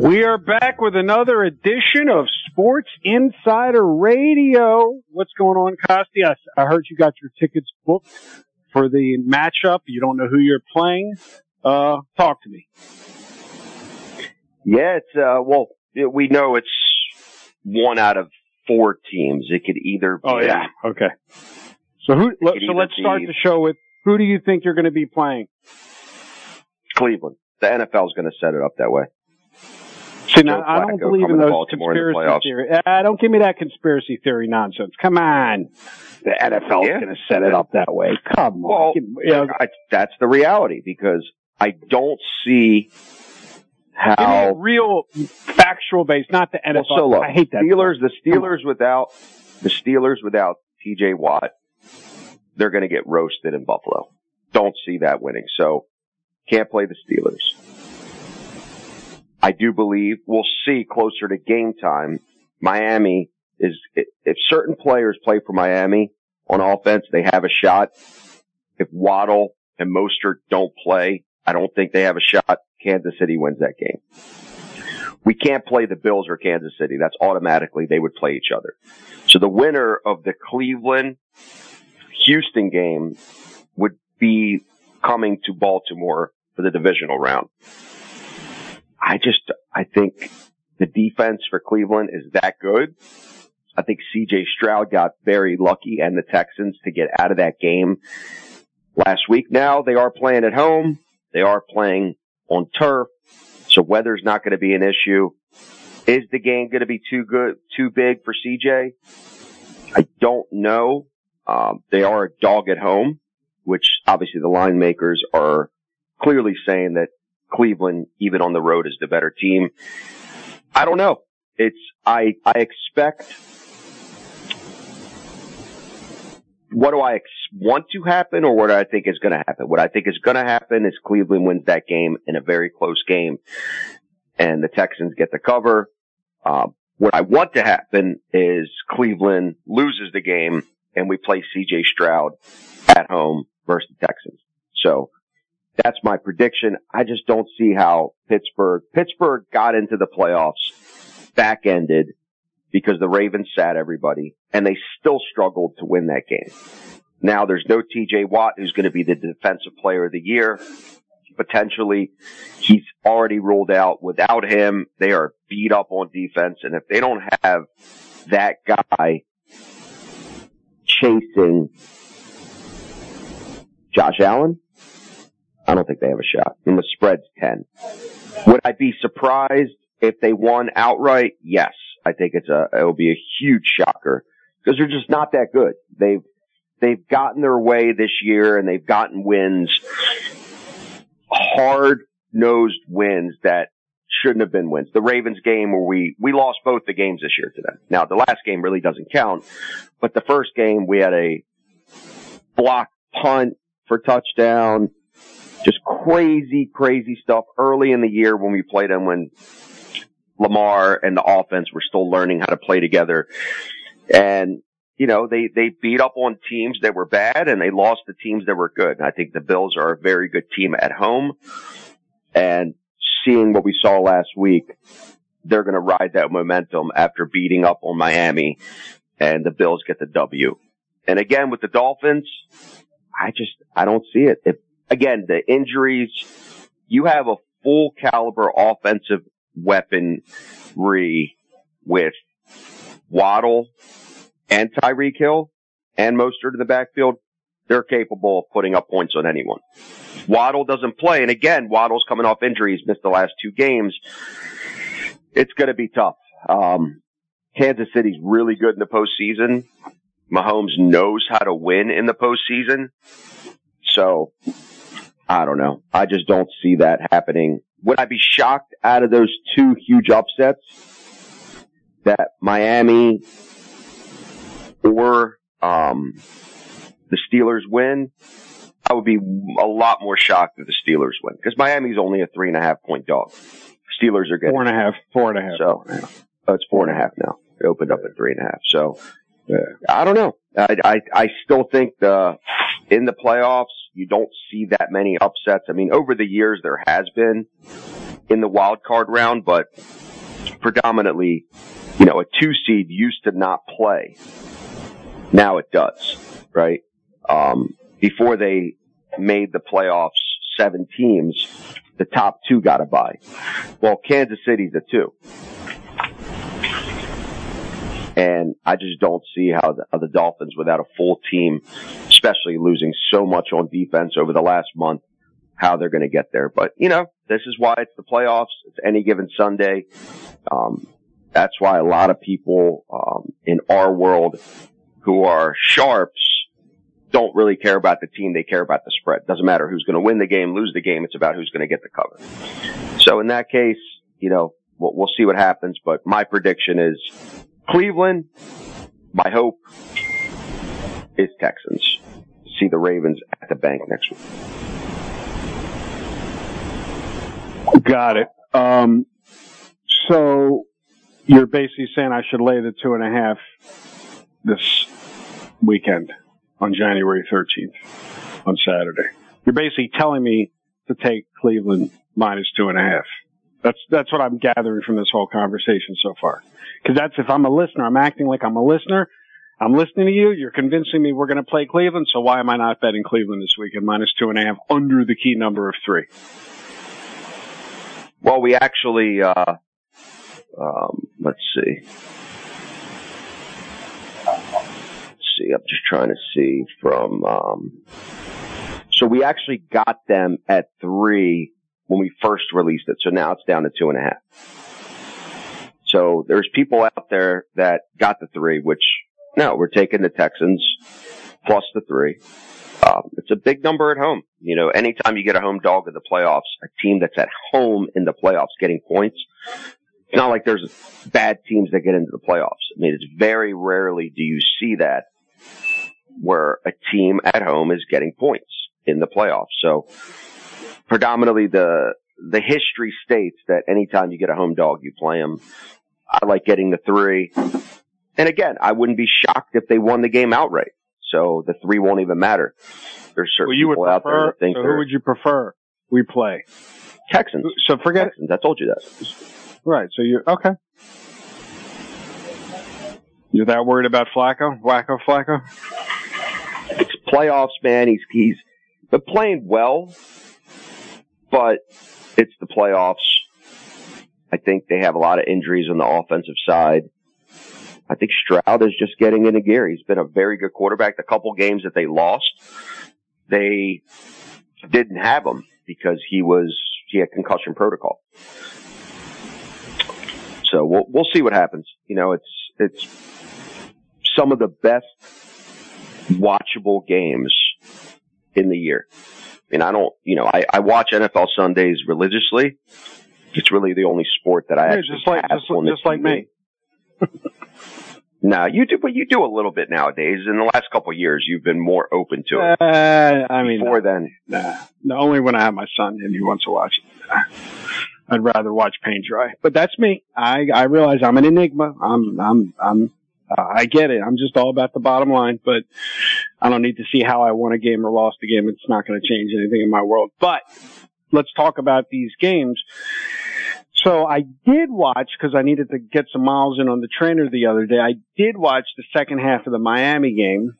We are back with another edition of Sports Insider Radio. What's going on, Costi? I, I heard you got your tickets booked for the matchup. You don't know who you're playing. Uh, talk to me. Yeah, it's uh, well, it, we know it's one out of four teams. It could either. Be, Oh yeah, okay. So who? let, so let's start the show with who do you think you're going to be playing? Cleveland. The NFL's going to set it up that way. See, now, I don't believe in those Baltimore conspiracy playoffs. theory. Uh, don't give me that conspiracy theory nonsense. Come on, the NFL is going to set it up that way. Come on, Well, me- you know, I, that's the reality because I don't see Give me a how. real factual base, not the NFL. Well, so look, I hate that. Steelers, the Steelers without the Steelers without T.J. Watt, they're going to get roasted in Buffalo. Don't see that winning. So can't play the Steelers. I do believe we'll see closer to game time. Miami is if certain players play for Miami on offense, they have a shot. If Waddle and Mostert don't play, I don't think they have a shot. Kansas City wins that game. We can't play the Bills or Kansas City. That's automatically they would play each other. So the winner of the Cleveland Houston game would be coming to Baltimore for the divisional round. I just, I think the defense for Cleveland is that good. I think CJ Stroud got very lucky and the Texans to get out of that game last week. Now they are playing at home. They are playing on turf. So weather's not going to be an issue. Is the game going to be too good, too big for CJ? I don't know. Um, they are a dog at home, which obviously the line makers are clearly saying that Cleveland, even on the road, is the better team. I don't know. It's, I, I expect, what do I ex- want to happen or what do I think is going to happen? What I think is going to happen is Cleveland wins that game in a very close game and the Texans get the cover. Um, what I want to happen is Cleveland loses the game and we play CJ Stroud at home versus the Texans. So that's my prediction. I just don't see how Pittsburgh, Pittsburgh got into the playoffs back ended because the Ravens sat everybody and they still struggled to win that game. Now there's no TJ Watt who's going to be the defensive player of the year. Potentially he's already ruled out without him. They are beat up on defense. And if they don't have that guy chasing Josh Allen, I don't think they have a shot. And the spread's 10. Would I be surprised if they won outright? Yes. I think it's a, it will be a huge shocker because they're just not that good. They've, they've gotten their way this year and they've gotten wins, hard nosed wins that shouldn't have been wins. The Ravens game where we, we lost both the games this year to them. Now the last game really doesn't count, but the first game we had a block punt for touchdown, just crazy, crazy stuff early in the year when we played them when Lamar and the offense were still learning how to play together. And you know, they, they beat up on teams that were bad and they lost the teams that were good. And I think the Bills are a very good team at home. And seeing what we saw last week, they're going to ride that momentum after beating up on Miami and the Bills get the W. And again, with the Dolphins, I just, I don't see it. If, again, the injuries, you have a full caliber offensive weaponry with Waddle, and Tyreek Hill and Mostert in the backfield, they're capable of putting up points on anyone. Waddle doesn't play. And again, Waddle's coming off injuries, missed the last two games. It's going to be tough. Um, Kansas City's really good in the postseason. Mahomes knows how to win in the postseason. So I don't know. I just don't see that happening. Would I be shocked out of those two huge upsets that Miami or um, the Steelers win, I would be a lot more shocked if the Steelers win because Miami's only a three and a half point dog. Steelers are getting four and a half, four and a half. So oh, it's four and a half now. It opened up at three and a half. So yeah. I don't know. I, I I still think the in the playoffs you don't see that many upsets. I mean, over the years there has been in the wild card round, but predominantly, you know, a two seed used to not play now it does, right? Um, before they made the playoffs, seven teams, the top two got a bye. Well, Kansas City's a two. And I just don't see how the, how the Dolphins without a full team, especially losing so much on defense over the last month, how they're going to get there. But, you know, this is why it's the playoffs. It's any given Sunday. Um, that's why a lot of people um, in our world who are sharps don't really care about the team. They care about the spread. Doesn't matter who's going to win the game, lose the game. It's about who's going to get the cover. So in that case, you know, we'll, we'll see what happens. But my prediction is Cleveland. My hope is Texans. See the Ravens at the bank next week. Got it. Um, so you're basically saying I should lay the two and a half this weekend on January 13th on Saturday. You're basically telling me to take Cleveland minus two and a half. That's that's what I'm gathering from this whole conversation so far. Because that's if I'm a listener, I'm acting like I'm a listener. I'm listening to you. You're convincing me we're going to play Cleveland. So why am I not betting Cleveland this weekend minus two and a half under the key number of three? Well, we actually, uh, um, let's see see. I'm just trying to see from. Um, so we actually got them at three when we first released it. So now it's down to two and a half. So there's people out there that got the three, which no, we're taking the Texans plus the three. Um, it's a big number at home. You know, anytime you get a home dog in the playoffs, a team that's at home in the playoffs getting points, it's not like there's bad teams that get into the playoffs. I mean, it's very rarely do you see that where a team at home is getting points in the playoffs. So predominantly the, the history states that anytime you get a home dog, you play them. I like getting the three. And again, I wouldn't be shocked if they won the game outright. So the three won't even matter. There's certain well, you people would out prefer, there that think so who would you prefer we play? Texans. So forget Texans. I told you that. Right. So you okay? You're that worried about Flacco? Wacko Flacco? It's playoffs, man. He's he's been playing well, but it's the playoffs. I think they have a lot of injuries on the offensive side. I think Stroud is just getting into gear. He's been a very good quarterback. The couple games that they lost, they didn't have him because he was he had concussion protocol. So we'll we'll see what happens. You know, it's it's some of the best watchable games in the year. And I don't, you know, I, I watch NFL Sundays religiously. It's really the only sport that I Yeah, actually just like just, just like me. No, you do, but you do a little bit nowadays. In the last couple of years, you've been more open to it. Uh, I mean, Before then, nah, no, only when I have my son and he wants to watch it. I'd rather watch paint dry. But that's me. I I realize I'm an enigma. I'm I'm I'm Uh, I get it. I'm just all about the bottom line, but I don't need to see how I won a game or lost a game. It's not going to change anything in my world. But let's talk about these games. So I did watch because I needed to get some miles in on the trainer the other day. I did watch the second half of the Miami game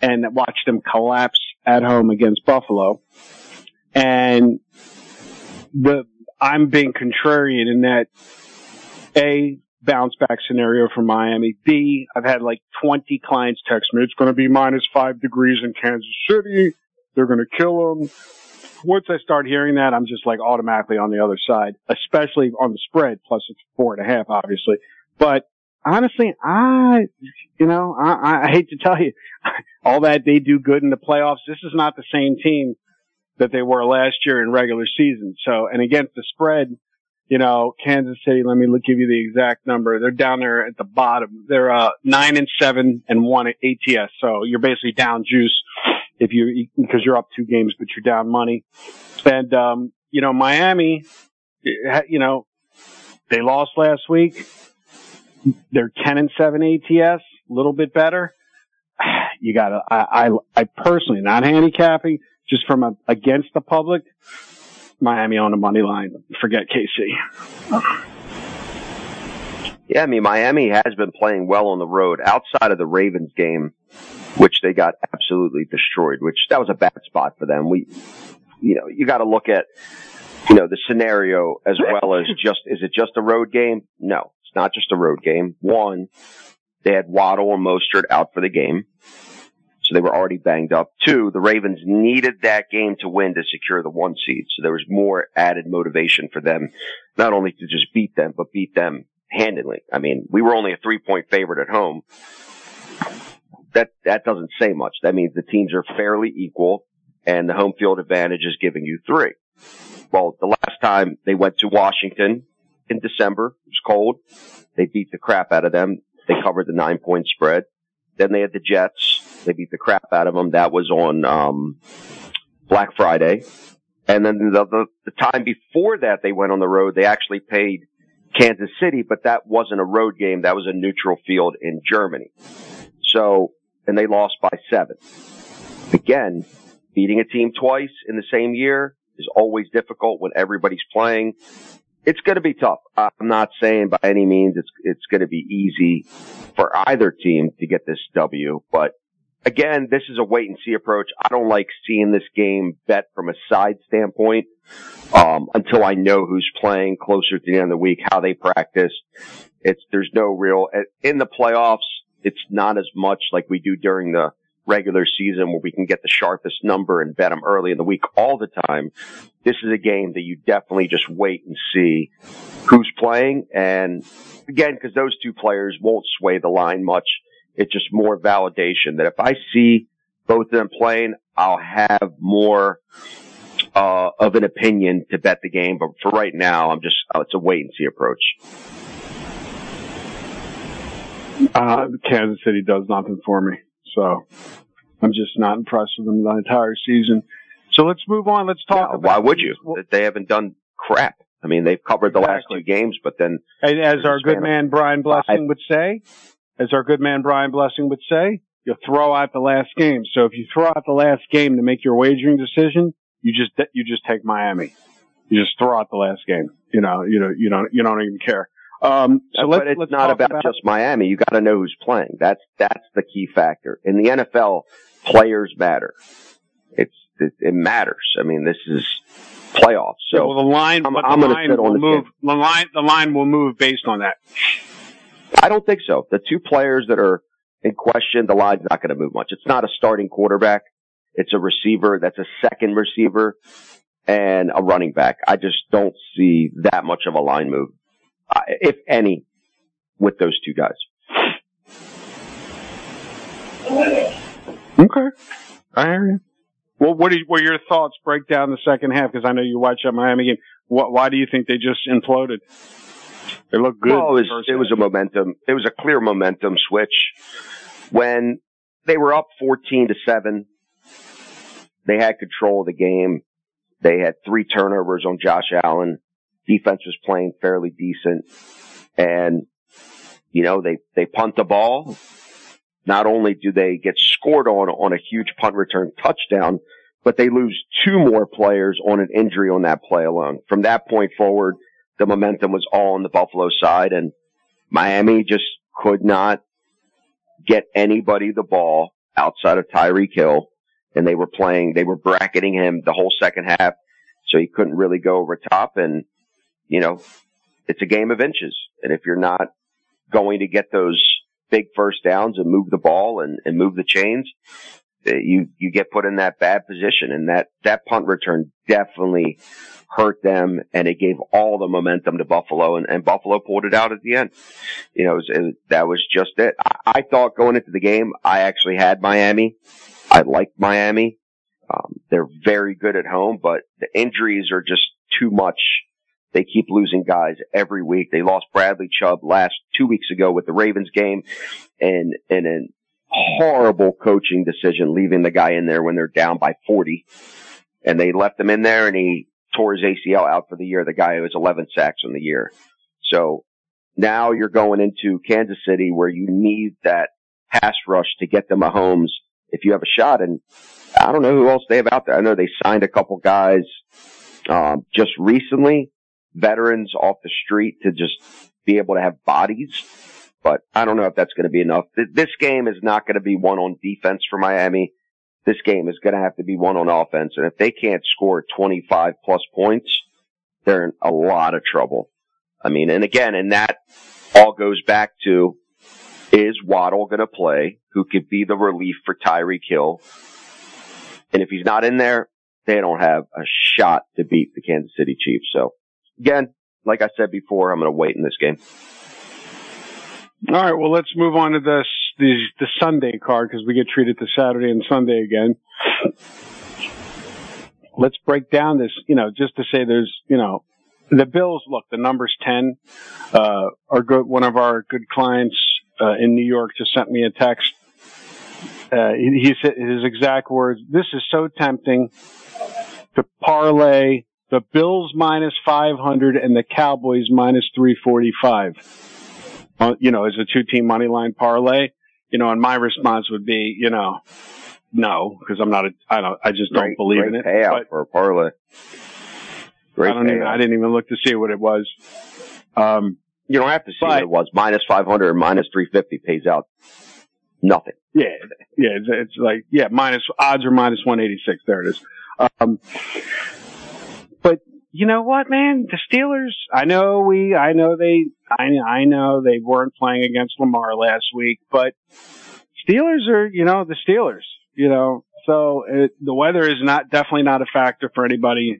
and watched them collapse at home against Buffalo. And the I'm being contrarian in that a bounce back scenario for Miami. B, I've had like 20 clients text me, it's going to be minus five degrees in Kansas City. They're going to kill them. Once I start hearing that, I'm just like automatically on the other side, especially on the spread. Plus it's four and a half, obviously. But honestly, I, you know, I, I hate to tell you all that they do good in the playoffs. This is not the same team that they were last year in regular season. So, and against the spread, you know, Kansas City, let me give you the exact number. They're down there at the bottom. They're, uh, nine and seven and one at ATS. So you're basically down juice if you, because you're up two games, but you're down money. And, um, you know, Miami, you know, they lost last week. They're 10 and seven ATS, a little bit better. You gotta, I, I, I personally, not handicapping, just from a, against the public, Miami on the money line. Forget KC. Yeah, I mean, Miami has been playing well on the road outside of the Ravens game, which they got absolutely destroyed, which that was a bad spot for them. We, you know, you got to look at, you know, the scenario as well as just, is it just a road game? No, it's not just a road game. One, they had Waddle and Mostert out for the game. So they were already banged up. Two, the Ravens needed that game to win to secure the one seed. So there was more added motivation for them, not only to just beat them, but beat them handily. I mean, we were only a three point favorite at home. That, that doesn't say much. That means the teams are fairly equal and the home field advantage is giving you three. Well, the last time they went to Washington in December, it was cold. They beat the crap out of them. They covered the nine point spread. Then they had the Jets. They beat the crap out of them. That was on um, Black Friday. And then the, the, the time before that, they went on the road. They actually paid Kansas City, but that wasn't a road game. That was a neutral field in Germany. So, and they lost by seven. Again, beating a team twice in the same year is always difficult when everybody's playing it's going to be tough. I'm not saying by any means it's it's going to be easy for either team to get this W, but again, this is a wait and see approach. I don't like seeing this game bet from a side standpoint um, until I know who's playing closer to the end of the week, how they practice. It's there's no real in the playoffs. It's not as much like we do during the regular season where we can get the sharpest number and bet them early in the week all the time. This is a game that you definitely just wait and see who's playing. And again, because those two players won't sway the line much. It's just more validation that if I see both of them playing, I'll have more uh, of an opinion to bet the game. But for right now, I'm just uh, it's a wait and see approach. Uh, Kansas City does nothing for me. So I'm just not impressed with them the entire season. So let's move on. Let's talk yeah. Why would you? They haven't done crap. I mean, they've covered the exactly. last two games, but then. And as our good man Brian Blessing would say, as our good man Brian Blessing would say, you throw out the last game. So if you throw out the last game to make your wagering decision, you just you just take Miami. You just throw out the last game. You know, you know, you don't you don't even care. Um, so but it's not about, about, just Miami. You got to know who's playing. That's that's the key factor. In the NFL, players matter. It's it, it matters. I mean, this is playoffs. So yeah, well, the line, I'm, I'm going to sit on the move. Game. The line, the line will move based on that. I don't think so. The two players that are in question, the line's not going to move much. It's not a starting quarterback. It's a receiver. That's a second receiver and a running back. I just don't see that much of a line move uh, if any, with those two guys. Okay, I hear you. Well, what were your thoughts? Break down the second half because I know you watched that Miami game. What, why do you think they just imploded? They look good. Well, it was, it was a momentum. It was a clear momentum switch when they were up 14 to 7. They had control of the game. They had three turnovers on Josh Allen defense was playing fairly decent. And, you know, they, they punt the ball. Not only do they get scored on on a huge punt return touchdown, but they lose two more players on an injury on that play alone. From that point forward, the momentum was all on the Buffalo side and Miami just could not get anybody the ball outside of Tyreek Hill. And they were playing, they were bracketing him the whole second half. So he couldn't really go over top. And, you know, it's a game of inches. And if you're not going to get those big first downs and move the ball and, and move the chains, you, you get put in that bad position. And that, that punt return definitely hurt them and it gave all the momentum to Buffalo and, and Buffalo pulled it out at the end. You know, it was, it, that was just it. I, I, thought going into the game, I actually had Miami. I liked Miami. Um, they're very good at home, but the injuries are just too much. They keep losing guys every week. They lost Bradley Chubb last two weeks ago with the Ravens game and, and a horrible coaching decision leaving the guy in there when they're down by 40 and they left him in there and he tore his ACL out for the year. The guy who has 11 sacks in the year. So now you're going into Kansas City where you need that pass rush to get the Mahomes if you have a shot. And I don't know who else they have out there. I know they signed a couple guys, um, just recently, veterans off the street to just be able to have bodies. But I don't know if that's going to be enough. This game is not going to be one on defense for Miami this game is going to have to be won on offense. And if they can't score 25 plus points, they're in a lot of trouble. I mean, and again, and that all goes back to is Waddle going to play? Who could be the relief for Tyreek Hill? And if he's not in there, they don't have a shot to beat the Kansas City Chiefs. So again, like I said before, I'm going to wait in this game. All right. Well, let's move on to this the the Sunday card because we get treated to Saturday and Sunday again. Let's break down this, you know, just to say there's, you know, the Bills. Look, the number's ten. Uh, our good one of our good clients uh, in New York just sent me a text. Uh, he, he said his exact words: "This is so tempting to parlay the Bills minus 500 and the Cowboys minus 345." Uh, you know, as a two team money line parlay you know, and my response would be, you know, no, because I'm not a, I don't, I just don't believe in it. Payout but for a parlay. Great I even, I didn't even look to see what it was. Um, you don't have to see but, what it was. Minus 500 or minus 350 pays out nothing. Yeah. Yeah. It's, it's like, yeah, minus odds are minus 186. There it is. Um, but you know what, man? The Steelers, I know we, I know they, I, I know they weren't playing against Lamar last week, but Steelers are, you know, the Steelers, you know, so it, the weather is not, definitely not a factor for anybody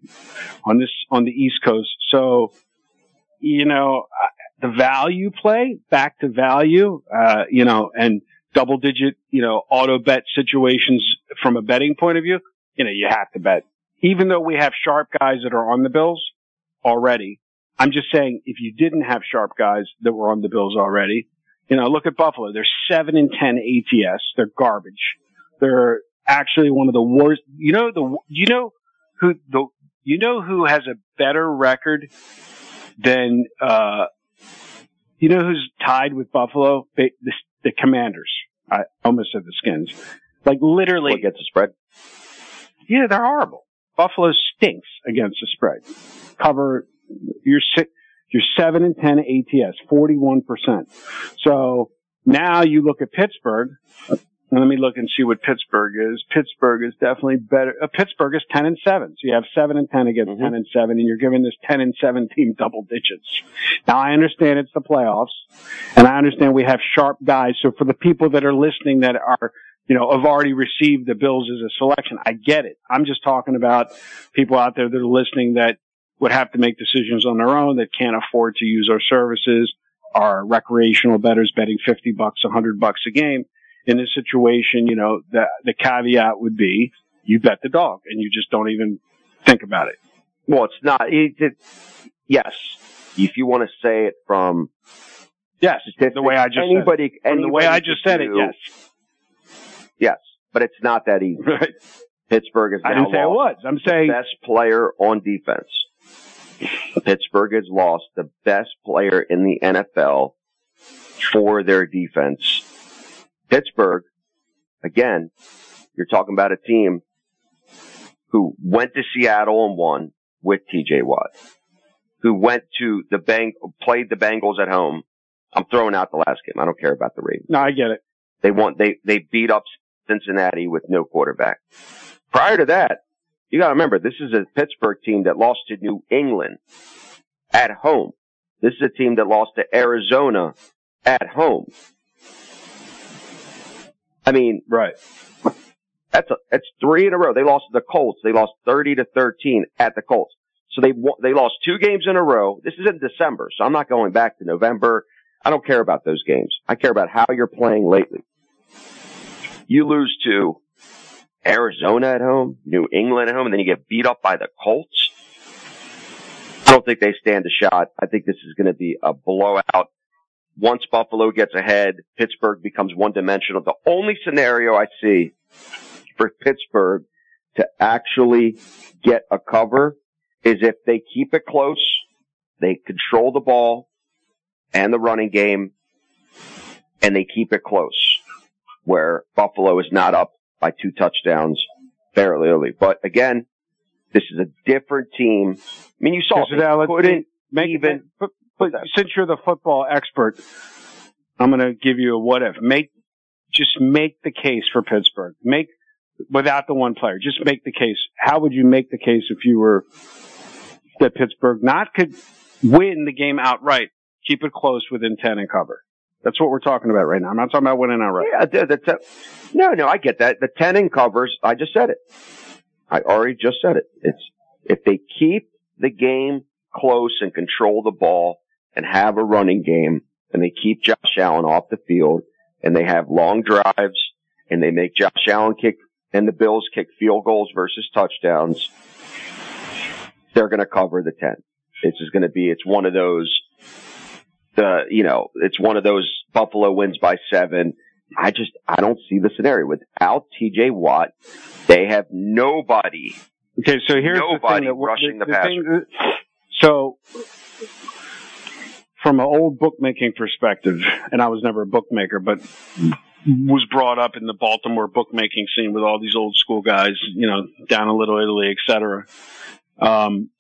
on this, on the East Coast. So, you know, the value play, back to value, uh, you know, and double digit, you know, auto bet situations from a betting point of view, you know, you have to bet even though we have sharp guys that are on the Bills already, I'm just saying if you didn't have sharp guys that were on the Bills already, you know, look at Buffalo. They're seven and ten ATS. They're garbage. They're actually one of the worst. You know the you know who the you know who has a better record than uh you know who's tied with Buffalo? The, the, the Commanders. I almost said the Skins. Like literally, what gets the spread? Yeah, they're horrible. Buffalo stinks against the spread. Cover, you're six, you're seven and 10 ATS, 41%. So now you look at Pittsburgh. Let me look and see what Pittsburgh is. Pittsburgh is definitely better. Uh, Pittsburgh is 10 and 7. So you have 7 and 10 against mm-hmm. 10 and 7 and you're giving this 10 and 7 team double digits. Now I understand it's the playoffs and I understand we have sharp guys. So for the people that are listening that are you know, have already received the bills as a selection. I get it. I'm just talking about people out there that are listening that would have to make decisions on their own that can't afford to use our services, are recreational bettors betting 50 bucks, 100 bucks a game. In this situation, you know, the, the caveat would be you bet the dog and you just don't even think about it. Well, it's not, it, it, yes. If you want to say it from, yes, the way I just anybody, said it. From the way I just said it, yes Yes, but it's not that easy. Right. Pittsburgh is. I didn't say it was. I'm saying best player on defense. Pittsburgh has lost the best player in the NFL for their defense. Pittsburgh, again, you're talking about a team who went to Seattle and won with TJ Watt, who went to the Bang, played the Bengals at home. I'm throwing out the last game. I don't care about the Ravens. No, I get it. They won, they, they beat up Cincinnati with no quarterback. Prior to that, you gotta remember, this is a Pittsburgh team that lost to New England at home. This is a team that lost to Arizona at home. I mean, Right. that's a, that's three in a row. They lost to the Colts. They lost 30 to 13 at the Colts. So they won, they lost two games in a row. This is in December, so I'm not going back to November. I don't care about those games. I care about how you're playing lately. You lose to Arizona at home, New England at home, and then you get beat up by the Colts. I don't think they stand a shot. I think this is going to be a blowout. Once Buffalo gets ahead, Pittsburgh becomes one dimensional. The only scenario I see for Pittsburgh to actually get a cover is if they keep it close, they control the ball and the running game, and they keep it close, where Buffalo is not up by two touchdowns fairly early. But again, this is a different team. I mean, you saw so now couldn't Make even but, but since you're the football expert, I'm going to give you a what if. Make just make the case for Pittsburgh. Make without the one player. Just make the case. How would you make the case if you were that Pittsburgh not could win the game outright, keep it close within ten and cover? That's what we're talking about right now. I'm not talking about winning outright. Yeah, the, the no, no, I get that. The ten in covers. I just said it. I already just said it. It's if they keep the game close and control the ball and have a running game, and they keep Josh Allen off the field, and they have long drives, and they make Josh Allen kick and the Bills kick field goals versus touchdowns, they're going to cover the ten. It's just going to be. It's one of those. The you know, it's one of those Buffalo wins by seven. I just I don't see the scenario without T.J. Watt. They have nobody. Okay, so here's the Nobody thing that rushing the thing that- so, from an old bookmaking perspective, and I was never a bookmaker, but was brought up in the Baltimore bookmaking scene with all these old school guys, you know, down in Little Italy, et cetera. Um,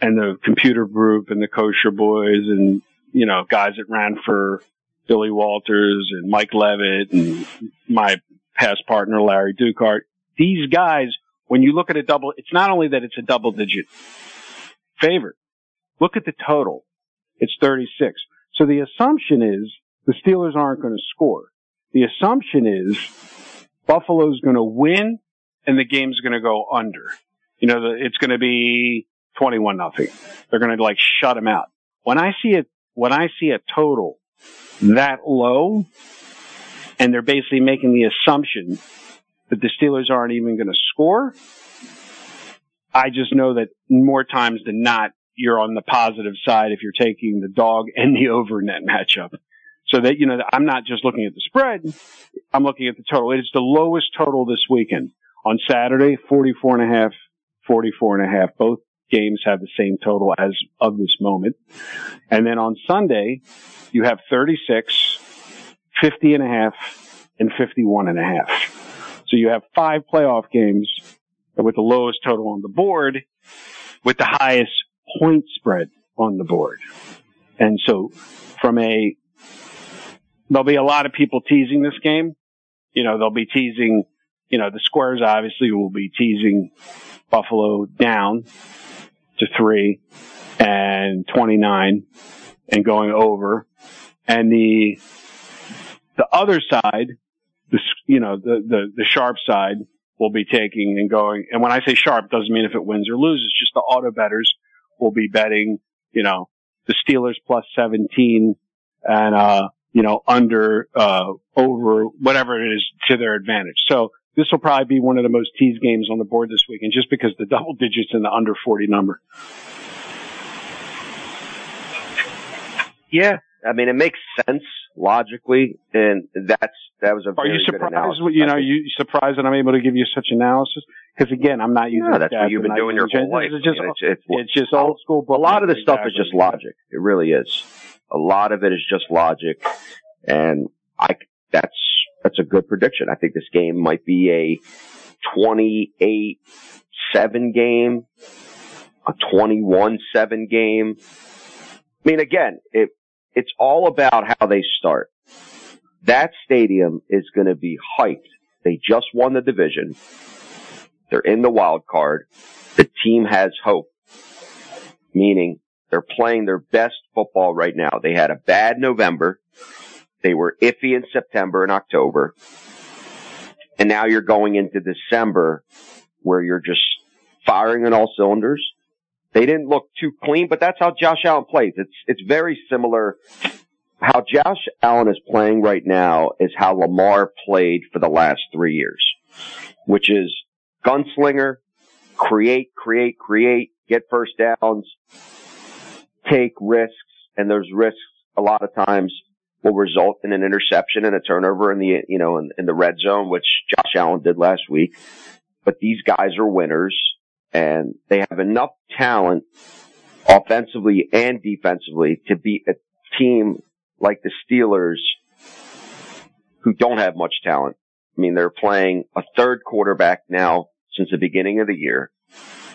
and the computer group and the kosher boys and, you know, guys that ran for Billy Walters and Mike Levitt and my past partner, Larry Dukart. These guys, when you look at a double, it's not only that it's a double digit favorite. Look at the total. It's 36. So the assumption is the Steelers aren't going to score. The assumption is Buffalo's going to win and the game's going to go under. You know, it's going to be 21 nothing. They're going to like shut them out. When I see it, when I see a total that low and they're basically making the assumption that the Steelers aren't even going to score, I just know that more times than not, you're on the positive side if you're taking the dog and the over net matchup. So that, you know, I'm not just looking at the spread. I'm looking at the total. It's the lowest total this weekend. On Saturday, 44 and a half, 44 and a half. Both games have the same total as of this moment. And then on Sunday, you have 36, 50 and a half, and 51 and a half. So you have five playoff games with the lowest total on the board with the highest point spread on the board. And so from a, there'll be a lot of people teasing this game. You know, they'll be teasing, you know, the squares obviously will be teasing Buffalo down to three and 29 and going over. And the, the other side, the, you know, the, the, the sharp side will be taking and going. And when I say sharp, doesn't mean if it wins or loses, just the auto betters will be betting, you know, the Steelers plus 17 and, uh, you know, under, uh, over whatever it is to their advantage. So this will probably be one of the most teased games on the board this weekend just because the double digits and the under 40 number. Yeah, I mean it makes sense logically, and that's that was a. Are very you good surprised? You know, you surprised that I'm able to give you such analysis? Because again, I'm not using. No, that's what you've been doing your whole life. It's just, it's, it's, it's just old school. But a lot of this stuff is just logic. It really is. A lot of it is just logic. And I, that's, that's a good prediction. I think this game might be a 28 7 game, a 21 7 game. I mean, again, it, it's all about how they start. That stadium is going to be hyped. They just won the division. They're in the wild card. The team has hope, meaning they're playing their best football right now. They had a bad November. They were iffy in September and October. And now you're going into December where you're just firing on all cylinders. They didn't look too clean, but that's how Josh Allen plays. It's, it's very similar. How Josh Allen is playing right now is how Lamar played for the last three years, which is gunslinger, create, create, create, get first downs, take risks, and those risks a lot of times will result in an interception and a turnover in the, you know, in, in the red zone, which Josh Allen did last week. But these guys are winners and they have enough talent offensively and defensively to beat a team like the Steelers who don't have much talent. I mean, they're playing a third quarterback now since the beginning of the year.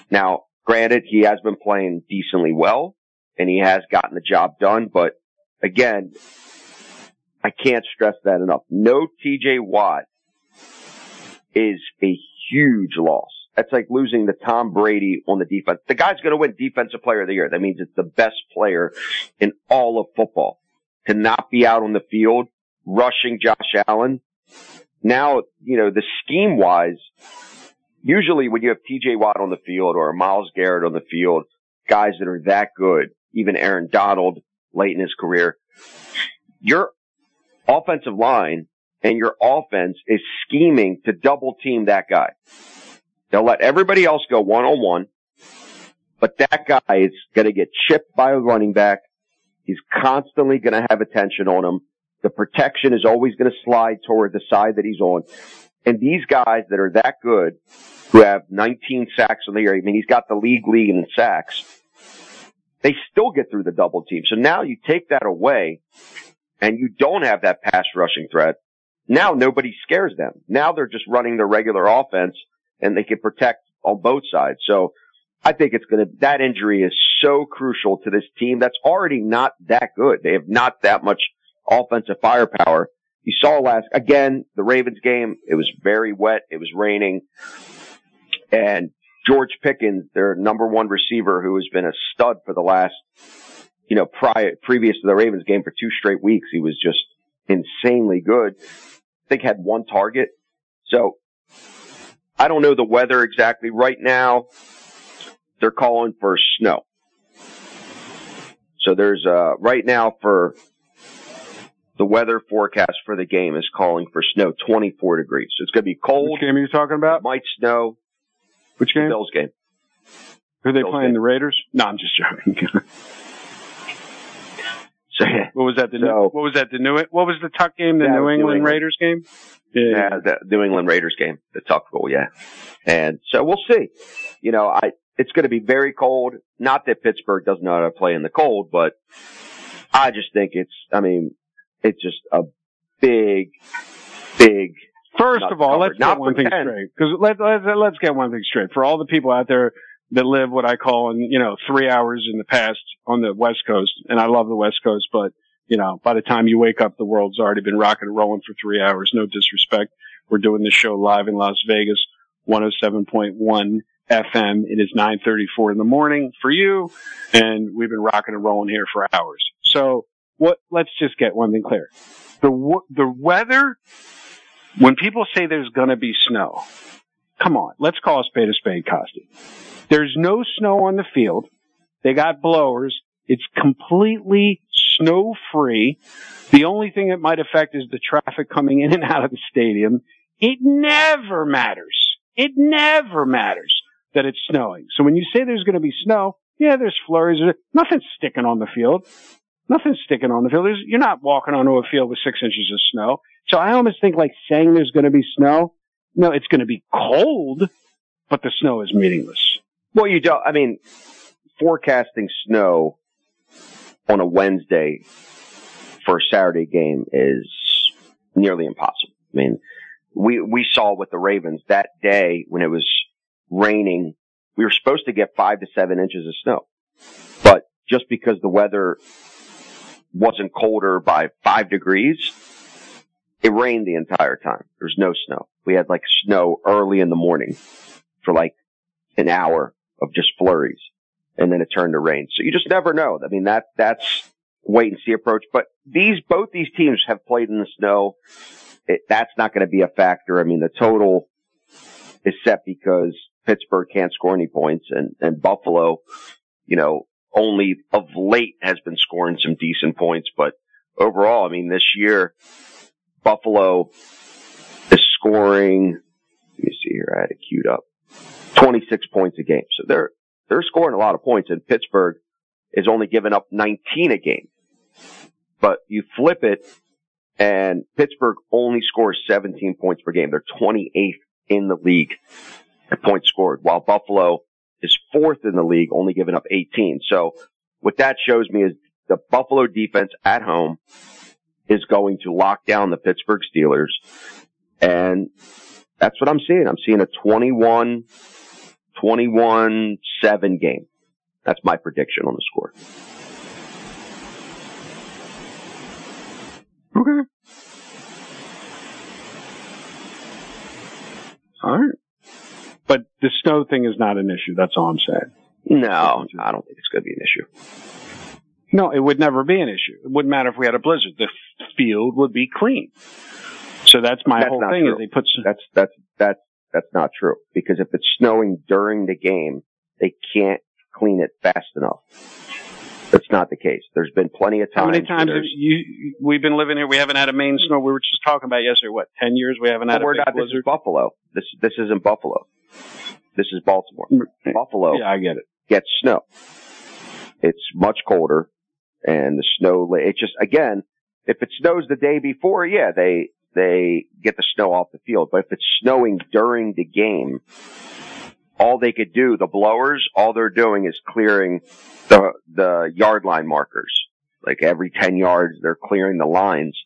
Now, granted, he has been playing decently well and he has gotten the job done, but again, I can't stress that enough. No TJ Watt is a huge loss. That's like losing the Tom Brady on the defense. The guy's going to win defensive player of the year. That means it's the best player in all of football. To not be out on the field rushing Josh Allen. Now, you know, the scheme wise, usually when you have TJ Watt on the field or Myles Garrett on the field, guys that are that good, even Aaron Donald late in his career, your offensive line and your offense is scheming to double team that guy. They'll let everybody else go one on one, but that guy is going to get chipped by a running back. He's constantly going to have attention on him. The protection is always going to slide toward the side that he's on. And these guys that are that good, who have 19 sacks in the year, I mean, he's got the league lead in sacks. They still get through the double team. So now you take that away and you don't have that pass rushing threat. Now nobody scares them. Now they're just running their regular offense and they can protect on both sides. So I think it's going to, that injury is so crucial to this team that's already not that good. They have not that much offensive firepower. You saw last, again, the Ravens game, it was very wet. It was raining and George Pickens, their number one receiver who has been a stud for the last, you know, prior, previous to the Ravens game for two straight weeks. He was just insanely good. I think had one target. So I don't know the weather exactly right now. They're calling for snow. So there's, uh, right now for the weather forecast for the game is calling for snow 24 degrees. So it's going to be cold. Which game are you talking about? It might snow. Which game? Bills game. Who are they Bills playing? game. The Raiders? No, I'm just joking. So yeah, what was that? The So- New, what was that? The New what was the Tuck game? The New England England. Raiders game? yeah, the New England Raiders game, the Tuck goal, yeah. And so we'll see. You know, I, it's going to be very cold. Not that Pittsburgh doesn't know how to play in the cold, but I just think it's, I mean, it's just a big, big, First Not of all, covered. let's Not get one thing 10. straight. Because let, let, let's get one thing straight. For all the people out there that live what I call in, you know, three hours in the past on the West Coast, and I love the West Coast, but, you know, by the time you wake up, the world's already been rocking and rolling for three hours. No disrespect. We're doing this show live in Las Vegas, 107.1 FM. It is 934 in the morning for you, and we've been rocking and rolling here for hours. So what, let's just get one thing clear. The, the weather when people say there's going to be snow, come on, let's call a spade a spade, Costi. There's no snow on the field. They got blowers. It's completely snow free. The only thing that might affect is the traffic coming in and out of the stadium. It never matters. It never matters that it's snowing. So when you say there's going to be snow, yeah, there's flurries. Nothing's sticking on the field. Nothing's sticking on the field. There's, you're not walking onto a field with six inches of snow. So I almost think like saying there's going to be snow. No, it's going to be cold, but the snow is meaningless. well, you don't, I mean, forecasting snow on a Wednesday for a Saturday game is nearly impossible. I mean, we, we saw with the Ravens that day when it was raining, we were supposed to get five to seven inches of snow, but just because the weather wasn't colder by five degrees, it rained the entire time. There's no snow. We had like snow early in the morning for like an hour of just flurries and then it turned to rain. So you just never know. I mean, that, that's wait and see approach, but these, both these teams have played in the snow. It, that's not going to be a factor. I mean, the total is set because Pittsburgh can't score any points and, and Buffalo, you know, only of late has been scoring some decent points, but overall, I mean, this year, Buffalo is scoring, let me see here, I had it queued up, 26 points a game. So they're, they're scoring a lot of points and Pittsburgh is only giving up 19 a game. But you flip it and Pittsburgh only scores 17 points per game. They're 28th in the league at points scored, while Buffalo is fourth in the league, only giving up 18. So what that shows me is the Buffalo defense at home is going to lock down the Pittsburgh Steelers. And that's what I'm seeing. I'm seeing a 21, 21, 7 game. That's my prediction on the score. Okay. All right. But the snow thing is not an issue. That's all I'm saying. No, I don't think it's going to be an issue. No, it would never be an issue. It wouldn't matter if we had a blizzard. The field would be clean. So that's my That's whole thing true. is they put That's, that's, that's, that's not true. Because if it's snowing during the game, they can't clean it fast enough. That's not the case. There's been plenty of times. how many times have you we've been living here? We haven't had a main snow. We were just talking about yesterday. What ten years? We haven't had we're not, this is. Buffalo. This, this isn't Buffalo. This is Baltimore. Mm, eh, Buffalo Yeah, I get it. gets snow. It's much colder and the snow, it just, again, if it snows the day before, yeah, they, they get the snow off the field. But if it's snowing during the game, all they could do, the blowers, all they're doing is clearing the, the yard line markers. Like every 10 yards, they're clearing the lines.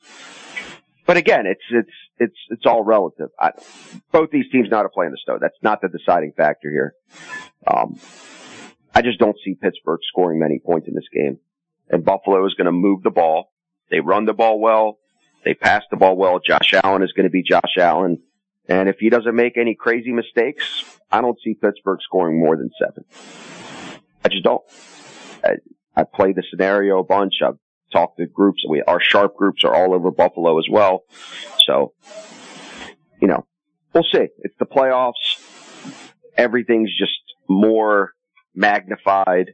But again, it's, it's, it's, it's all relative. I, both these teams know how to play in the snow. That's not the deciding factor here. Um, I just don't see Pittsburgh scoring many points in this game. And Buffalo is going to move the ball. They run the ball well. They pass the ball well. Josh Allen is going to be Josh Allen. And if he doesn't make any crazy mistakes, I don't see Pittsburgh scoring more than seven. I just don't. I, I played the scenario a bunch. I've talked to groups. We, our sharp groups are all over Buffalo as well. So, you know, we'll see. It's the playoffs. Everything's just more magnified.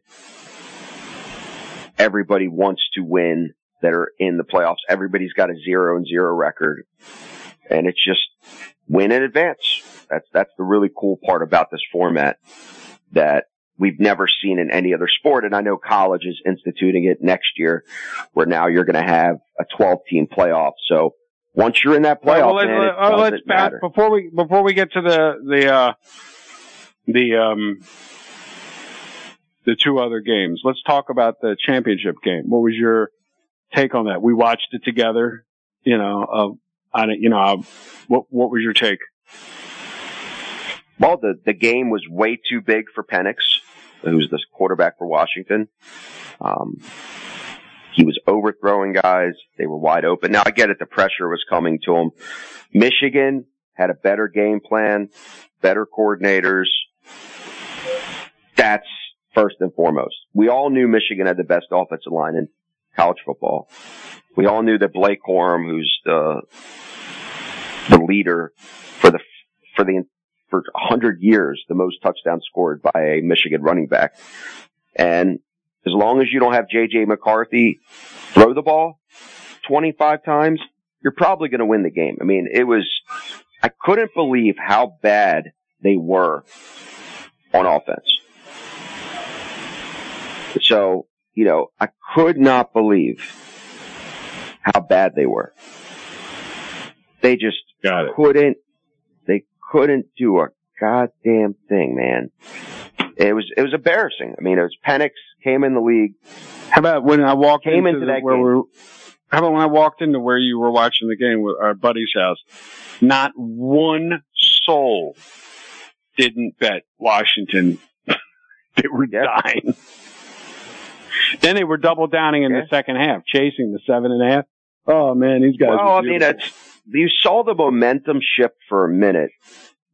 Everybody wants to win that are in the playoffs. Everybody's got a zero and zero record. And it's just win in advance. That's, that's the really cool part about this format that we've never seen in any other sport. And I know college is instituting it next year where now you're going to have a 12 team playoff. So once you're in that playoff, Well, let's, man, it uh, let's back matter. before we before we get to the the uh, the um the two other games. Let's talk about the championship game. What was your take on that? We watched it together. You know, uh, on it. You know, uh, what what was your take? Well, the, the game was way too big for Penix, who's the quarterback for Washington. Um, he was overthrowing guys. They were wide open. Now I get it. The pressure was coming to him. Michigan had a better game plan, better coordinators. That's first and foremost. We all knew Michigan had the best offensive line in college football. We all knew that Blake Corum, who's the, the leader for the, for the for 100 years the most touchdowns scored by a Michigan running back. And as long as you don't have JJ McCarthy throw the ball 25 times, you're probably going to win the game. I mean, it was, I couldn't believe how bad they were on offense. So, you know, I could not believe how bad they were. They just Got couldn't, they couldn't do a goddamn thing, man. it was it was embarrassing. I mean, it was Penix came in the league. How about when I walked Came into, into the- that where game. we're, how about when I walked into where you were watching the game with our buddy's house? Not one soul didn't bet Washington. they were Yeah. dying. Then they were double downing in Yeah. the second half, chasing the seven and a half. Oh man, these guys. Well, I mean, it's you saw the momentum shift for a minute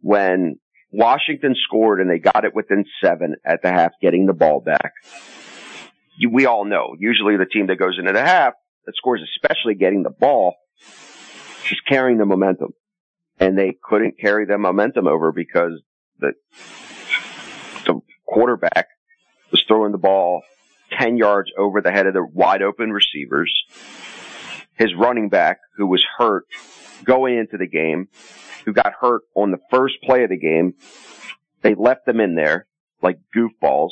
when Washington scored and they got it within seven at the half, getting the ball back. You, we all know usually the team that goes into the half that scores, especially getting the ball, is carrying the momentum, and they couldn't carry the momentum over because the the quarterback was throwing the ball ten yards over the head of the wide open receivers his running back who was hurt going into the game, who got hurt on the first play of the game. They left them in there like goofballs.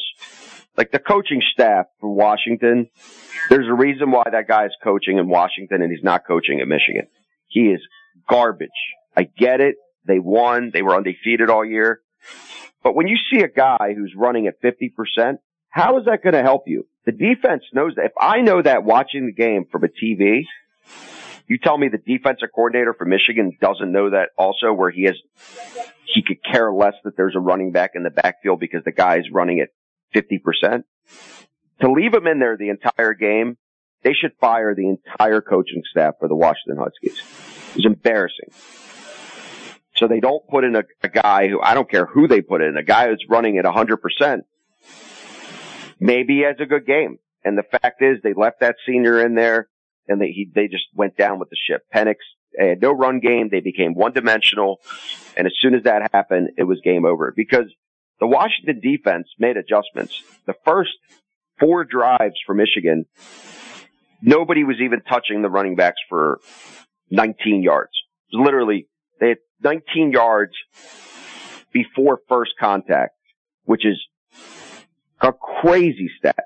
Like the coaching staff for Washington, there's a reason why that guy is coaching in Washington and he's not coaching at Michigan. He is garbage. I get it. They won. They were undefeated all year. But when you see a guy who's running at 50%, how is that going to help you? The defense knows that. If I know that watching the game from a TV, you tell me the defensive coordinator for Michigan doesn't know that also where he has, he could care less that there's a running back in the backfield because the guy is running at 50%. To leave him in there the entire game, they should fire the entire coaching staff for the Washington Huskies. It's embarrassing. So they don't put in a, a guy who, I don't care who they put in, a guy who's running at 100%. Maybe he has a good game. And the fact is they left that senior in there and they, he, they just went down with the ship. Penix had no run game. They became one dimensional. And as soon as that happened, it was game over because the Washington defense made adjustments. The first four drives for Michigan, nobody was even touching the running backs for 19 yards. Literally, they had 19 yards before first contact, which is a crazy stat.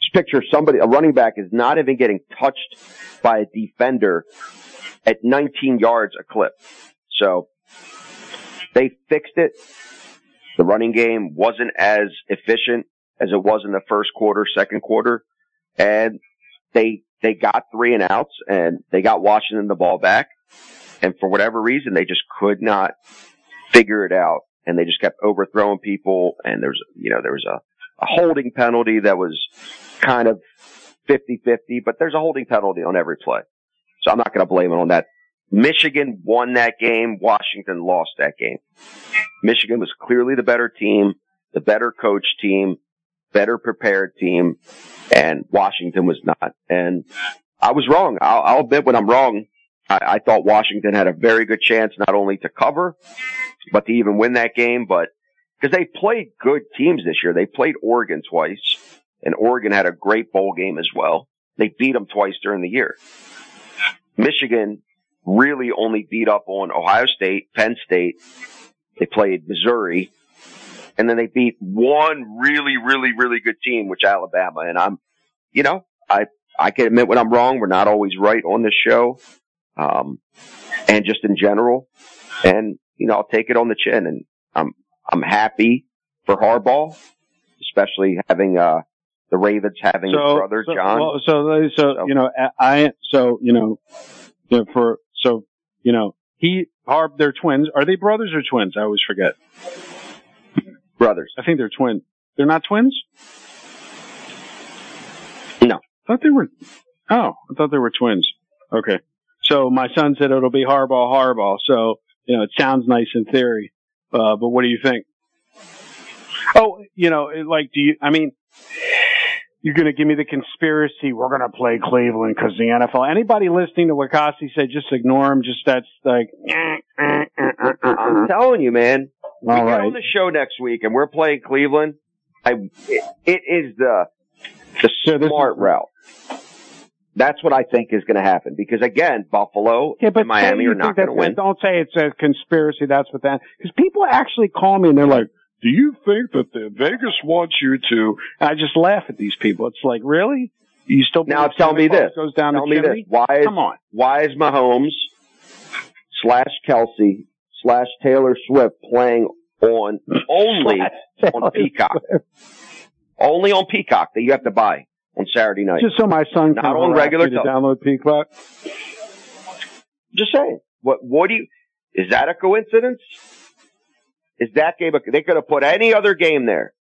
Just picture somebody, a running back is not even getting touched by a defender at 19 yards a clip. So they fixed it. The running game wasn't as efficient as it was in the first quarter, second quarter, and they they got three and outs and they got Washington the ball back. And for whatever reason, they just could not figure it out, and they just kept overthrowing people. And there's you know there was a, a holding penalty that was kind of 50-50, but there's a holding penalty on every play. So I'm not going to blame it on that. Michigan won that game. Washington lost that game. Michigan was clearly the better team, the better coach team, better prepared team, and Washington was not. And I was wrong. I'll, I'll admit when I'm wrong. I, I thought Washington had a very good chance not only to cover, but to even win that game. But because they played good teams this year, they played Oregon twice, and Oregon had a great bowl game as well. They beat them twice during the year. Michigan really only beat up on Ohio State, Penn State. They played Missouri, and then they beat one really, really, really good team, which Alabama. And I'm, you know, I I can admit when I'm wrong. We're not always right on this show, um, and just in general. And you know, I'll take it on the chin, and I'm I'm happy for Harbaugh, especially having uh the Ravens having his brother so, John. well, so, so, So- you know, I, so, you know, you know, for, so, you know, he, Harb, they're twins. Are they brothers or twins? I always forget. brothers. I think they're twins. They're not twins? No. I thought they were, oh, I thought they were twins. Okay. So my son said it'll be Harbaugh, Harbaugh. So, you know, it sounds nice in theory. Uh, but what do you think? Oh, you know, like, do you, I mean, you're going to give me the conspiracy. We're going to play Cleveland because the NFL. Anybody listening to what Costi said, just ignore him. Just that's like, I'm telling you, man. We all get right. on the show next week and we're playing Cleveland. I, it, it is the the So smart is- route. That's what I think is going to happen because again, Buffalo but and Miami are not going to win. Don't say it's a conspiracy. That's what that because people actually call me and they're like, "Do you think that the Vegas wants you to?" I just laugh at these people. It's like, really? You still Now tell me this. Goes down Tell me this. Why is Come on. why is Mahomes slash Kelsey slash Taylor Swift playing on only on Peacock. Only on Peacock that you have to buy on Saturday night. Just so my son Not can on regular to download Peacock. Just saying. What what do you is that a coincidence? Is that game a, they could have put any other game there.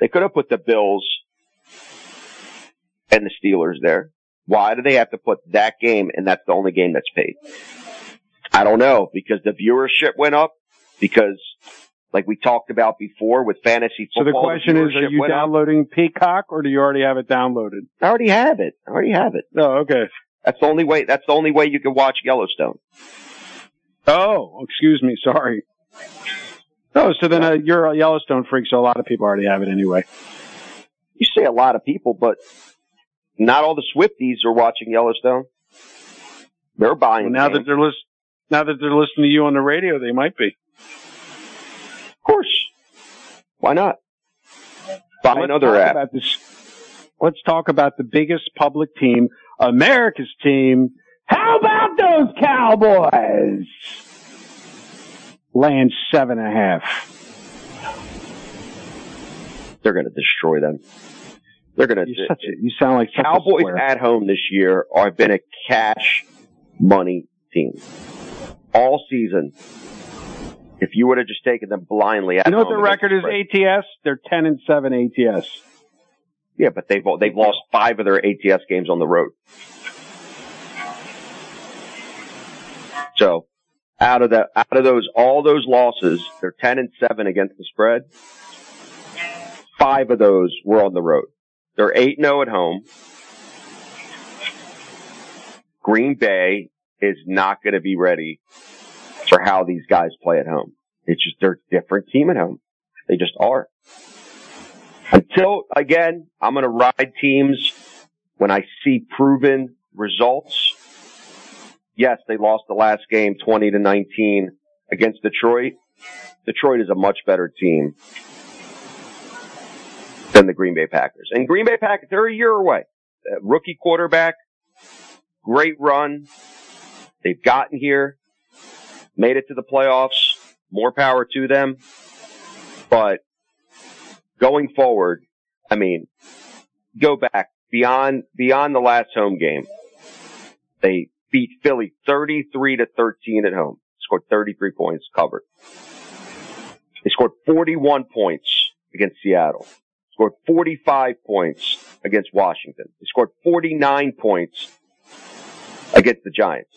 They could have put the Bills and the Steelers there. Why do they have to put that game and that's the only game that's paid? I don't know because the viewership went up because like we talked about before with fantasy football. So the question is, are you went up. downloading Peacock or do you already have it downloaded? I already have it. I already have it. Oh, okay. That's the only way. That's the only way you can watch Yellowstone. Oh, excuse me. Sorry. Oh, so then uh, you're a Yellowstone freak, so a lot of people already have it anyway. You say a lot of people, but not all the Swifties are watching Yellowstone. They're buying. Well, now the that they're list- now that they're listening to you on the radio, they might be. Of course, why not? Buy Let's another app. Let's talk about the biggest public team, America's team. How about those Cowboys? Land seven and a half. They're going to destroy them. They're going to. a, you sound like Cowboys at home this year have been a cash money team all season. If you would have just taken them blindly, You know what their record is? spread. ATS. They're ten and seven ATS. Yeah, but they've they've lost five of their ATS games on the road. So out of the out of those all those losses, they're ten and seven against the spread. Five of those were on the road. They're eight zero oh at home. Green Bay is not going to be ready for how these guys play at home. It's just they're a different team at home. They just are. Until again, I'm going to ride teams when I see proven results. Yes, they lost the last game 20 to 19 against Detroit. Detroit is a much better team than the Green Bay Packers. And Green Bay Packers, they're a year away. Uh, rookie quarterback, great run. They've gotten here, made it to the playoffs. More power to them. But going forward, I mean, go back beyond beyond the last home game. They beat Philly 33 to 13 at home. Scored 33 points covered. They scored 41 points against Seattle. Scored 45 points against Washington. They scored 49 points against the Giants.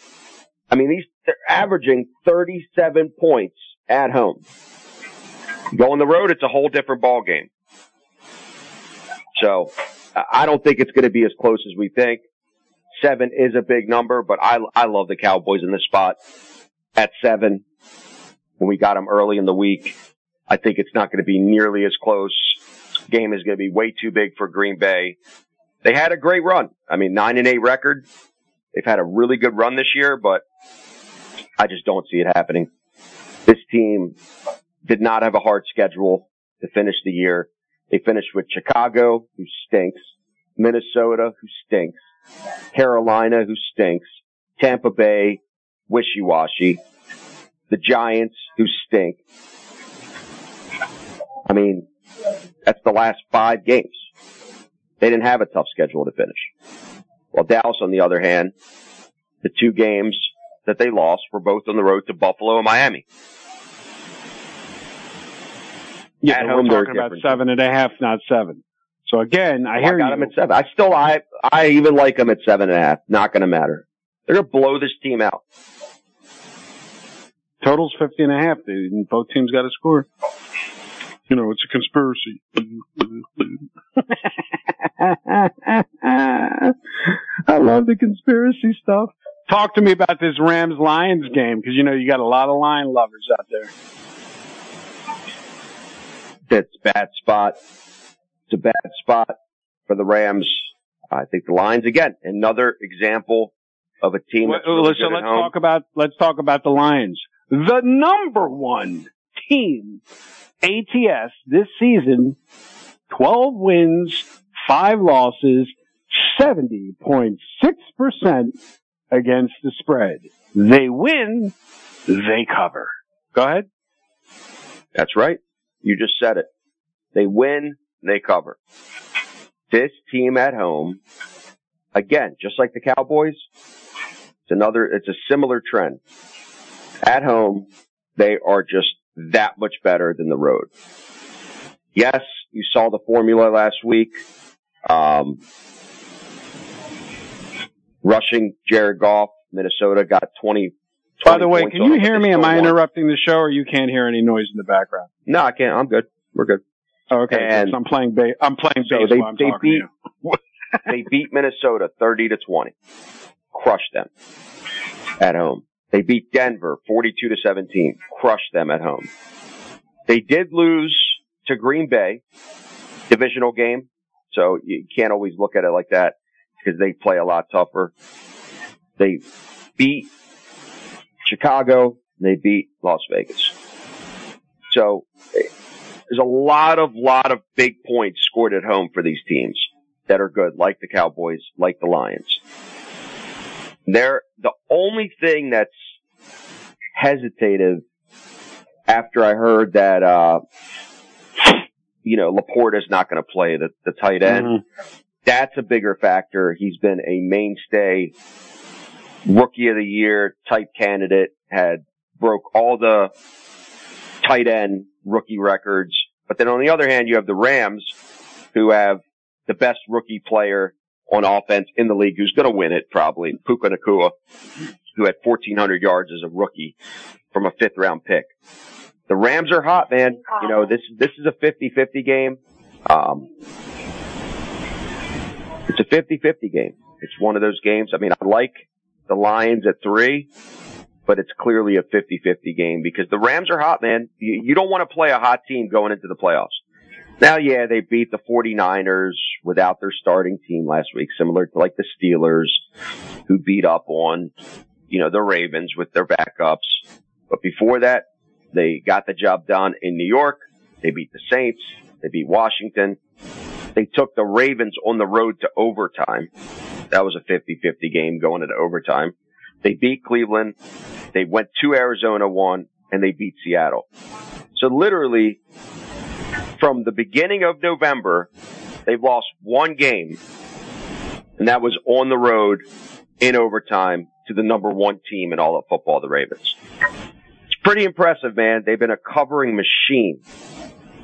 I mean, these they're averaging 37 points at home. Go on the road, it's a whole different ball game. So I don't think it's going to be as close as we think. Seven is a big number, but I I love the Cowboys in this spot at seven. When we got them early in the week, I think it's not going to be nearly as close. Game is going to be way too big for Green Bay. They had a great run. I mean, nine and eight record. They've had a really good run this year, but I just don't see it happening. This team did not have a hard schedule to finish the year. They finished with Chicago, who stinks, Minnesota, who stinks, Carolina, who stinks, Tampa Bay, wishy-washy, the Giants, who stink. I mean, that's the last five games. They didn't have a tough schedule to finish. Well, Dallas, on the other hand, the two games that they lost were both on the road to Buffalo and Miami. Yeah, At we're home, they're talking about seven and a half, not seven. So again, I Well, hear I got you. them at seven. I still, I, I even like them at seven and a half. Not going to matter. They're going to blow this team out. Total's 50 and a half, dude, and both teams got to score. You know, it's a conspiracy. I love the conspiracy stuff. Talk to me about this Rams Lions game because you know you got a lot of lion lovers out there. That's a bad spot. It's a bad spot for the Rams. I think the Lions again, another example of a team Well, really listen, let's home. talk about let's talk about the Lions. The number one team ATS this season, 12 wins, 5 losses, 70.6% against the spread. They win, they cover. Go ahead. That's right. You just said it. They win, they cover. This team at home, again, just like the Cowboys, it's another, it's a similar trend. At home, they are just that much better than the road. Yes, you saw the formula last week. Um, rushing Jared Goff, Minnesota got 20. 20 By the way, can you hear me? Am I interrupting the show or you can't hear any noise in the background? No, I can't. I'm good. We're good. Oh, okay. And I'm playing ba- I'm playing so they, they beat, they beat Minnesota 30 to 20. Crushed them at home. They beat Denver 42 to 17. Crushed them at home. They did lose to Green Bay, divisional game. So you can't always look at it like that because they play a lot tougher. They beat Chicago. They beat Las Vegas. So there's a lot of, lot of big points scored at home for these teams that are good, like the Cowboys, like the Lions. They're the only thing that's hesitative after I heard that, uh, you know, LaPorta is not going to play the, the tight end. Mm-hmm. That's a bigger factor. He's been a mainstay rookie of the year type candidate, had broke all the tight end rookie records. But then on the other hand, you have the Rams who have the best rookie player on offense in the league who's going to win it probably, Puka Nacua, who had 1400 yards as a rookie from a fifth round pick. The Rams are hot, man. You know, this, this is a 50-50 game. Um, it's a 50-50 game. It's one of those games. I mean, I like the Lions at three, but it's clearly a 50-50 game because the Rams are hot, man. You, you don't want to play a hot team going into the playoffs. Now, yeah, they beat the 49ers without their starting team last week, similar to like the Steelers who beat up on, you know, the Ravens with their backups. But before that, they got the job done in New York. They beat the Saints. They beat Washington. They took the Ravens on the road to overtime. That was a 50-50 game going into overtime. They beat Cleveland. They went to Arizona, won, and they beat Seattle. So literally, from the beginning of November, they've lost one game, and that was on the road in overtime to the number one team in all of football, the Ravens. It's pretty impressive, man. They've been a covering machine.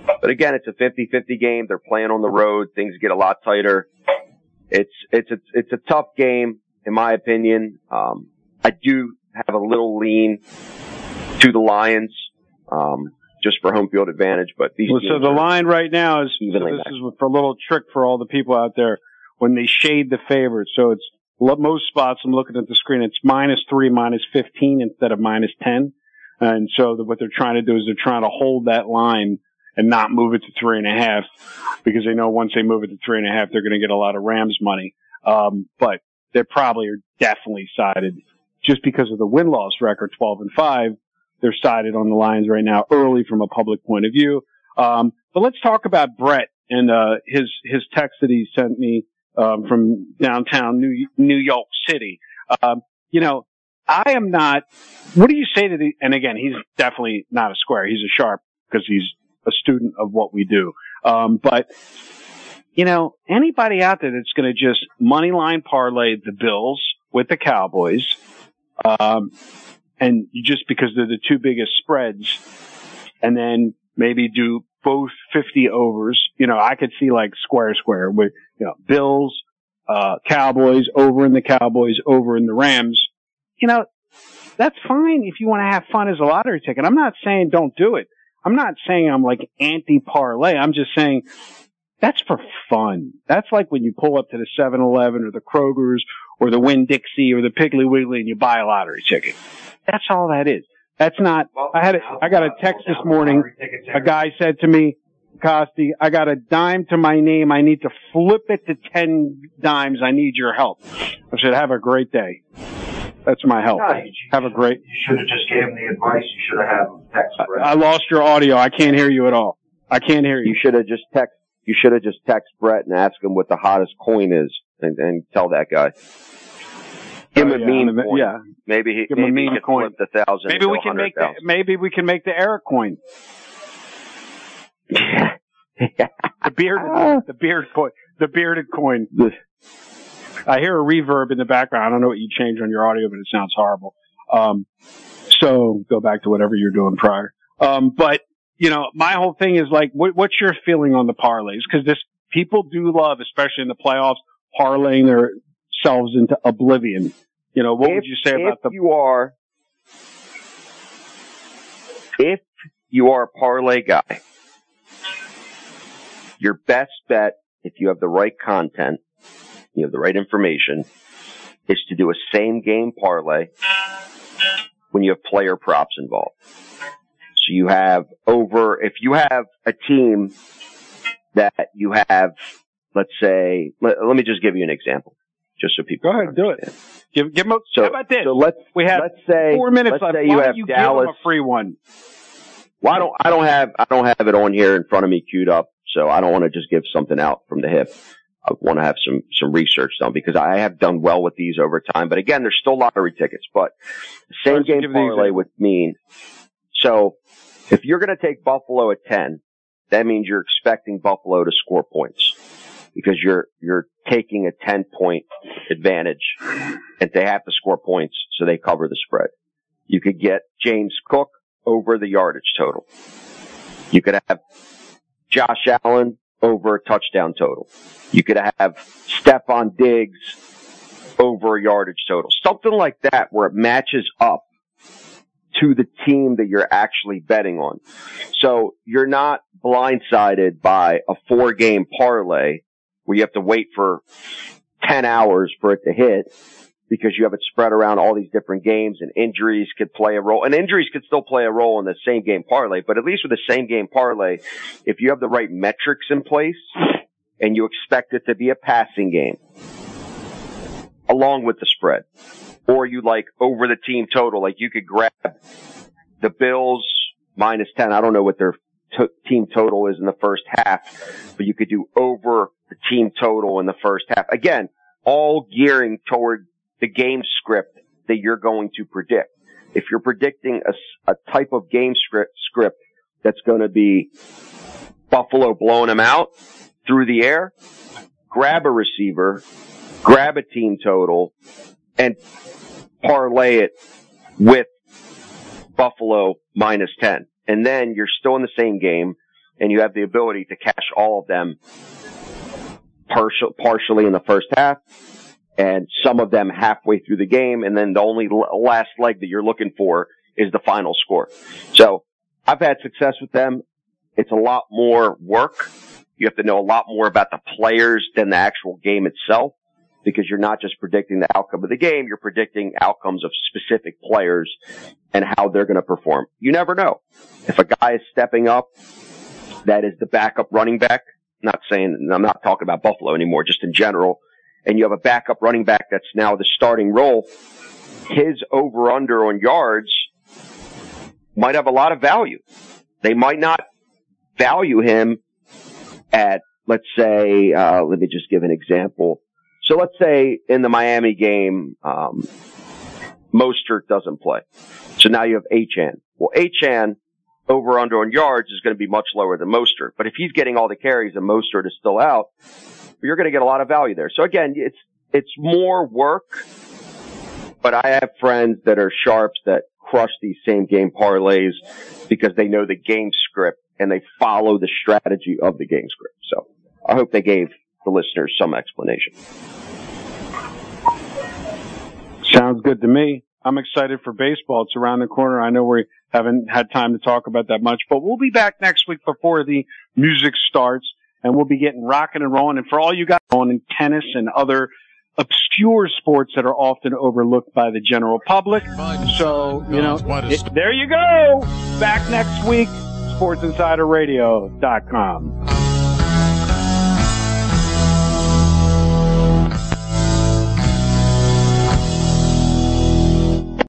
But again, it's a 50-50 game. They're playing on the road. Things get a lot tighter. It's, it's a, it's a tough game, in my opinion. Um, I do have a little lean to the Lions, um, just for home field advantage, but these well, so the line right now is, so this is for a little trick for all the people out there when they shade the favorites. So it's most spots I'm looking at the screen, it's minus three, minus 15 instead of minus 10. And so the, what they're trying to do is they're trying to hold that line and not move it to three and a half because they know once they move it to three and a half, they're going to get a lot of Rams money. Um, but they probably are definitely sided just because of the win loss record, 12 and five. They're sided on the lines right now early from a public point of view. Um, but let's talk about Brett and, uh, his, his text that he sent me, um, from downtown New, New York City. Um, you know, I am not, what do you say to the, and again, he's definitely not a square. He's a sharp because he's a student of what we do. Um, but you know, anybody out there that's going to just money line parlay the Bills with the Cowboys, um, and just because they're the two biggest spreads, and then maybe do both 50 overs, you know, I could see like square square with, you know, Bills, uh, Cowboys over in the Cowboys, over in the Rams. You know, that's fine if you want to have fun as a lottery ticket. I'm not saying don't do it. I'm not saying I'm like anti parlay. I'm just saying that's for fun. That's like when you pull up to the 7-Eleven or the Kroger's or the Winn-Dixie or the Piggly Wiggly and you buy a lottery ticket. That's all that is. That's not, I had a, I got a text this morning. A guy said to me, Costi, I got a dime to my name. I need to flip it to 10 dimes. I need your help. I said, have a great day. That's my help. No, have a great. You should have just gave him the advice. You should have had him text. Brett. I lost your audio. I can't hear you at all. I can't hear you. You should have just text. You should have just text Brett and ask him what the hottest coin is, and, and tell that guy. Give him oh, a yeah, meme coin. Yeah, maybe he Give maybe him a meme he coin. flip the thousand. Maybe we can make the, maybe we can make the Eric coin. the bearded, the beard coin, the bearded coin. I hear a reverb in the background. I don't know what you changed on your audio, but it sounds horrible. Um, so go back to whatever you're doing prior. Um, but you know, my whole thing is like, what, what's your feeling on the parlays? Because this people do love, especially in the playoffs, parlaying themselves into oblivion. You know, what if, would you say about the? You are, if you are a parlay guy, your best bet, if you have the right content, you have the right information, is to do a same game parlay when you have player props involved. So you have over, if you have a team that you have, let's say, let, let me just give you an example, just so people. Go ahead, do it. Give, give them a, So, how about this? so let's, we have let's say, four minutes let's left. say Why you have you Dallas. give them a free one? Well, I don't, I don't have, I don't have it on here in front of me queued up, so I don't want to just give something out from the hip. I want to have some, some research done because I have done well with these over time. But again, there's still lottery tickets, but the same game parlay would mean, so if you're going to take Buffalo at 10, that means you're expecting Buffalo to score points because you're, you're taking a 10 point advantage and they have to score points so they cover the spread. You could get James Cook over the yardage total. You could have Josh Allen over a touchdown total. You could have Stefon Diggs over a yardage total. Something like that where it matches up to the team that you're actually betting on. So you're not blindsided by a four game parlay where you have to wait for 10 hours for it to hit because you have it spread around all these different games and injuries could play a role and injuries could still play a role in the same game parlay, but at least with the same game parlay, if you have the right metrics in place and you expect it to be a passing game along with the spread or you like over the team total, like you could grab the Bills minus 10. I don't know what their to- team total is in the first half, but you could do over the team total in the first half. Again, all gearing toward the game script that you're going to predict. If you're predicting a type of game script, script that's going to be Buffalo blowing them out through the air, grab a receiver, grab a team total, and parlay it with Buffalo minus 10. And then you're still in the same game and you have the ability to cash all of them partial, partially in the first half and some of them halfway through the game. And then the only last leg that you're looking for is the final score. So I've had success with them. It's a lot more work. You have to know a lot more about the players than the actual game itself because you're not just predicting the outcome of the game, you're predicting outcomes of specific players and how they're going to perform. You never know. If a guy is stepping up, that is the backup running back. Not saying, I'm not talking about Buffalo anymore, just in general. And you have a backup running back that's now the starting role. His over under on yards might have a lot of value. They might not value him at, let's say, uh, let me just give an example. So let's say in the Miami game, um, Mostert doesn't play. So now you have Achane. Well, Achane over under on yards is going to be much lower than Mostert. But if he's getting all the carries and Mostert is still out, you're going to get a lot of value there. So again, it's, it's more work, but I have friends that are sharps that crush these same game parlays because they know the game script and they follow the strategy of the game script. So I hope they gave the listeners some explanation. Sounds good to me. I'm excited for baseball. It's around the corner. I know we haven't had time to talk about that much, but we'll be back next week before the music starts and we'll be getting rocking and rolling. And for all you guys on in tennis and other obscure sports that are often overlooked by the general public. So, you know, it- there you go. Back next week, sportsinsiderradio.com.